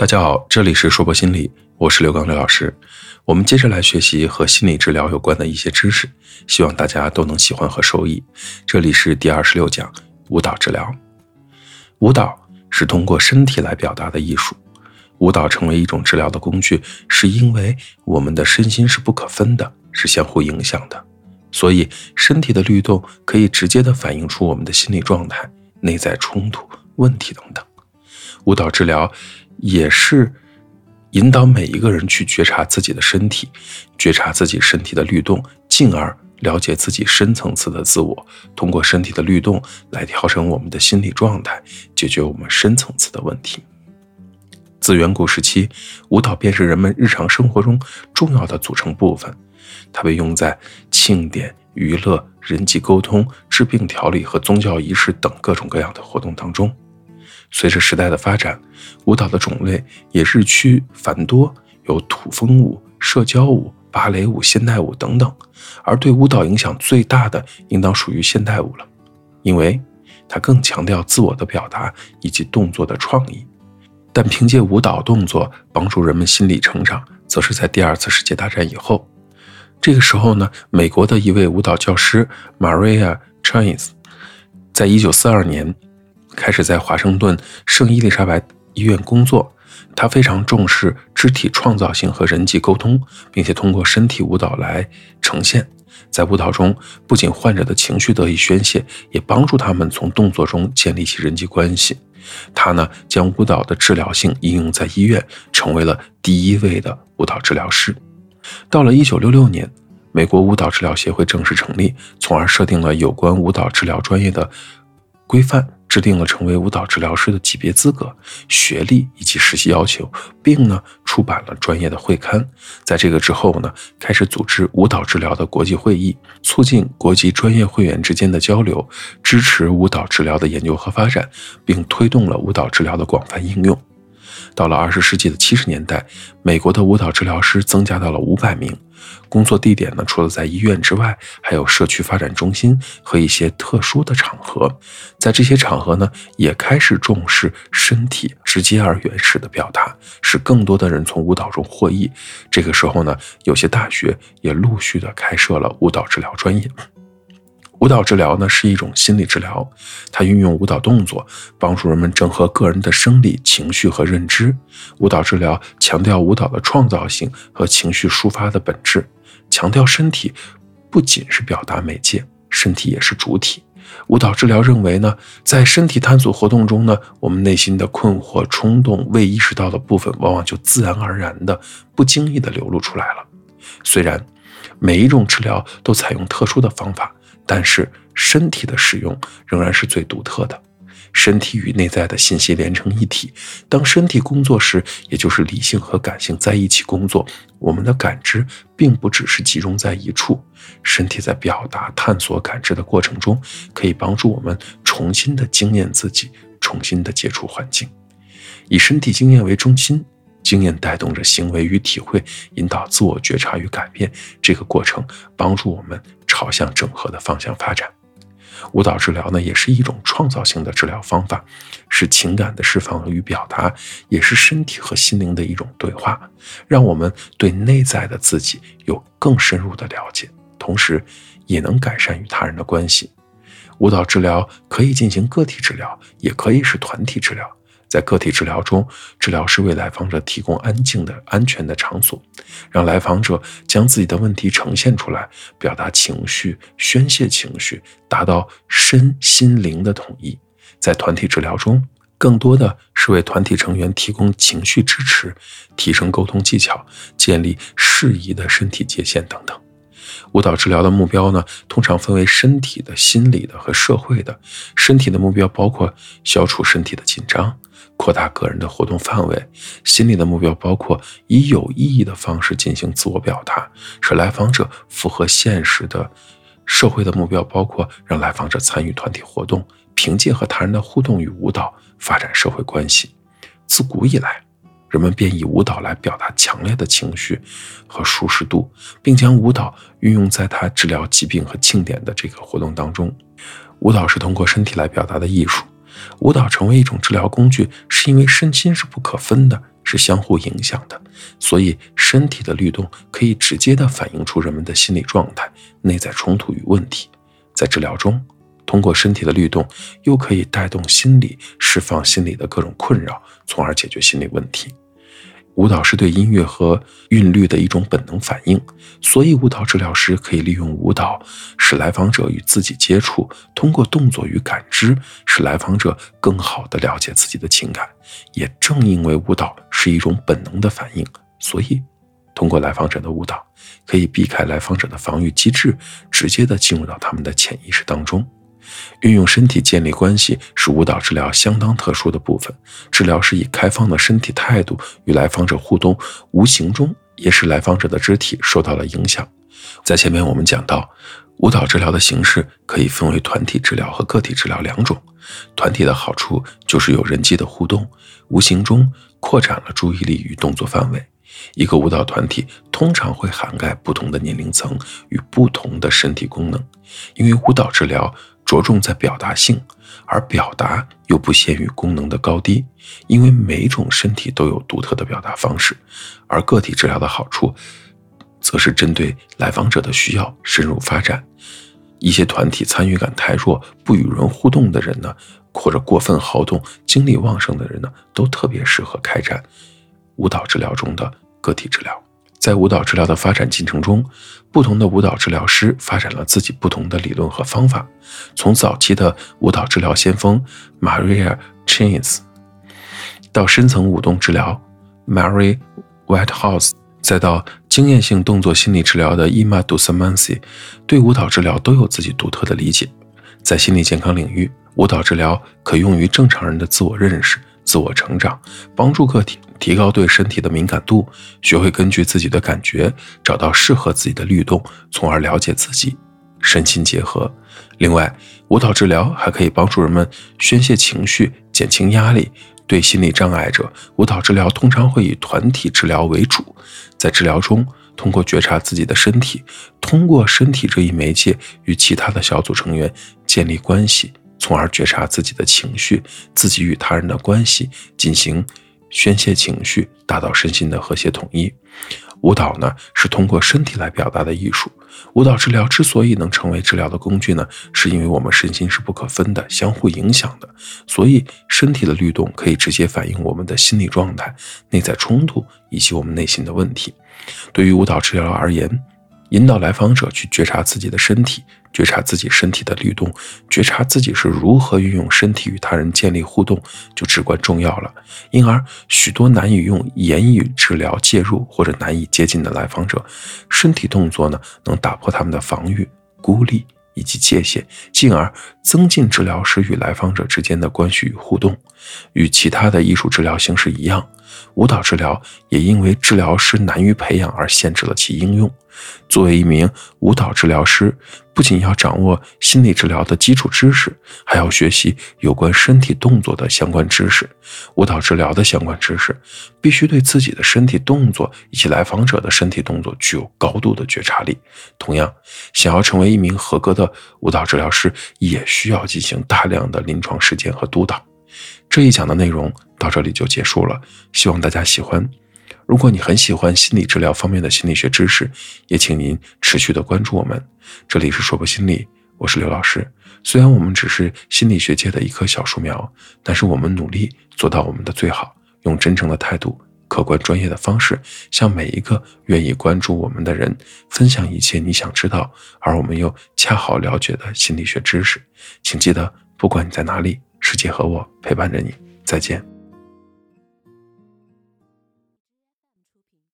大家好，这里是说博心理，我是刘刚刘老师。我们接着来学习和心理治疗有关的一些知识，希望大家都能喜欢和受益。这里是第二十六讲舞蹈治疗。舞蹈是通过身体来表达的艺术。舞蹈成为一种治疗的工具，是因为我们的身心是不可分的，是相互影响的。所以，身体的律动可以直接的反映出我们的心理状态、内在冲突、问题等等。舞蹈治疗。也是引导每一个人去觉察自己的身体，觉察自己身体的律动，进而了解自己深层次的自我。通过身体的律动来调整我们的心理状态，解决我们深层次的问题。自远古时期，舞蹈便是人们日常生活中重要的组成部分，它被用在庆典、娱乐、人际沟通、治病调理和宗教仪式等各种各样的活动当中。随着时代的发展，舞蹈的种类也日趋繁多，有土风舞、社交舞、芭蕾舞、现代舞等等。而对舞蹈影响最大的，应当属于现代舞了，因为它更强调自我的表达以及动作的创意。但凭借舞蹈动作帮助人们心理成长，则是在第二次世界大战以后。这个时候呢，美国的一位舞蹈教师 Maria Chines，在一九四二年。开始在华盛顿圣伊丽莎白医院工作，他非常重视肢体创造性和人际沟通，并且通过身体舞蹈来呈现。在舞蹈中，不仅患者的情绪得以宣泄，也帮助他们从动作中建立起人际关系。他呢，将舞蹈的治疗性应用在医院，成为了第一位的舞蹈治疗师。到了1966年，美国舞蹈治疗协会正式成立，从而设定了有关舞蹈治疗专业的规范。制定了成为舞蹈治疗师的级别资格、学历以及实习要求，并呢出版了专业的会刊。在这个之后呢，开始组织舞蹈治疗的国际会议，促进国际专业会员之间的交流，支持舞蹈治疗的研究和发展，并推动了舞蹈治疗的广泛应用。到了二十世纪的七十年代，美国的舞蹈治疗师增加到了五百名。工作地点呢，除了在医院之外，还有社区发展中心和一些特殊的场合。在这些场合呢，也开始重视身体直接而原始的表达，使更多的人从舞蹈中获益。这个时候呢，有些大学也陆续的开设了舞蹈治疗专业。舞蹈治疗呢是一种心理治疗，它运用舞蹈动作帮助人们整合个人的生理、情绪和认知。舞蹈治疗强调舞蹈的创造性和情绪抒发的本质，强调身体不仅是表达媒介，身体也是主体。舞蹈治疗认为呢，在身体探索活动中呢，我们内心的困惑、冲动、未意识到的部分，往往就自然而然的、不经意的流露出来了。虽然每一种治疗都采用特殊的方法。但是身体的使用仍然是最独特的，身体与内在的信息连成一体。当身体工作时，也就是理性和感性在一起工作。我们的感知并不只是集中在一处，身体在表达、探索、感知的过程中，可以帮助我们重新的经验自己，重新的接触环境，以身体经验为中心。经验带动着行为与体会，引导自我觉察与改变。这个过程帮助我们朝向整合的方向发展。舞蹈治疗呢，也是一种创造性的治疗方法，是情感的释放与表达，也是身体和心灵的一种对话，让我们对内在的自己有更深入的了解，同时也能改善与他人的关系。舞蹈治疗可以进行个体治疗，也可以是团体治疗。在个体治疗中，治疗师为来访者提供安静的、安全的场所，让来访者将自己的问题呈现出来，表达情绪、宣泄情绪，达到身心灵的统一。在团体治疗中，更多的是为团体成员提供情绪支持，提升沟通技巧，建立适宜的身体界限等等。舞蹈治疗的目标呢，通常分为身体的、心理的和社会的。身体的目标包括消除身体的紧张。扩大个人的活动范围，心理的目标包括以有意义的方式进行自我表达，使来访者符合现实的；社会的目标包括让来访者参与团体活动，凭借和他人的互动与舞蹈发展社会关系。自古以来，人们便以舞蹈来表达强烈的情绪和舒适度，并将舞蹈运用在他治疗疾病和庆典的这个活动当中。舞蹈是通过身体来表达的艺术。舞蹈成为一种治疗工具，是因为身心是不可分的，是相互影响的，所以身体的律动可以直接的反映出人们的心理状态、内在冲突与问题。在治疗中，通过身体的律动，又可以带动心理，释放心理的各种困扰，从而解决心理问题。舞蹈是对音乐和韵律的一种本能反应，所以舞蹈治疗师可以利用舞蹈使来访者与自己接触，通过动作与感知，使来访者更好地了解自己的情感。也正因为舞蹈是一种本能的反应，所以通过来访者的舞蹈，可以避开来访者的防御机制，直接地进入到他们的潜意识当中。运用身体建立关系是舞蹈治疗相当特殊的部分。治疗是以开放的身体态度与来访者互动，无形中也使来访者的肢体受到了影响。在前面我们讲到，舞蹈治疗的形式可以分为团体治疗和个体治疗两种。团体的好处就是有人际的互动，无形中扩展了注意力与动作范围。一个舞蹈团体通常会涵盖不同的年龄层与不同的身体功能，因为舞蹈治疗。着重在表达性，而表达又不限于功能的高低，因为每种身体都有独特的表达方式。而个体治疗的好处，则是针对来访者的需要深入发展。一些团体参与感太弱、不与人互动的人呢，或者过分好动、精力旺盛的人呢，都特别适合开展舞蹈治疗中的个体治疗。在舞蹈治疗的发展进程中，不同的舞蹈治疗师发展了自己不同的理论和方法。从早期的舞蹈治疗先锋 Maria Chains，到深层舞动治疗 Mary Whitehouse，再到经验性动作心理治疗的 Emma d u s a m a n s i 对舞蹈治疗都有自己独特的理解。在心理健康领域，舞蹈治疗可用于正常人的自我认识。自我成长，帮助个体提高对身体的敏感度，学会根据自己的感觉找到适合自己的律动，从而了解自己，身心结合。另外，舞蹈治疗还可以帮助人们宣泄情绪、减轻压力。对心理障碍者，舞蹈治疗通常会以团体治疗为主，在治疗中，通过觉察自己的身体，通过身体这一媒介与其他的小组成员建立关系。从而觉察自己的情绪，自己与他人的关系，进行宣泄情绪，达到身心的和谐统一。舞蹈呢，是通过身体来表达的艺术。舞蹈治疗之所以能成为治疗的工具呢，是因为我们身心是不可分的，相互影响的。所以，身体的律动可以直接反映我们的心理状态、内在冲突以及我们内心的问题。对于舞蹈治疗而言，引导来访者去觉察自己的身体。觉察自己身体的律动，觉察自己是如何运用身体与他人建立互动，就至关重要了。因而，许多难以用言语治疗介入或者难以接近的来访者，身体动作呢，能打破他们的防御、孤立以及界限，进而增进治疗师与来访者之间的关系与互动。与其他的艺术治疗形式一样，舞蹈治疗也因为治疗师难于培养而限制了其应用。作为一名舞蹈治疗师，不仅要掌握心理治疗的基础知识，还要学习有关身体动作的相关知识。舞蹈治疗的相关知识，必须对自己的身体动作以及来访者的身体动作具有高度的觉察力。同样，想要成为一名合格的舞蹈治疗师，也需要进行大量的临床实践和督导。这一讲的内容到这里就结束了，希望大家喜欢。如果你很喜欢心理治疗方面的心理学知识，也请您持续的关注我们。这里是说博心理，我是刘老师。虽然我们只是心理学界的一棵小树苗，但是我们努力做到我们的最好，用真诚的态度、客观专业的方式，向每一个愿意关注我们的人分享一切你想知道而我们又恰好了解的心理学知识。请记得，不管你在哪里，世界和我陪伴着你。再见。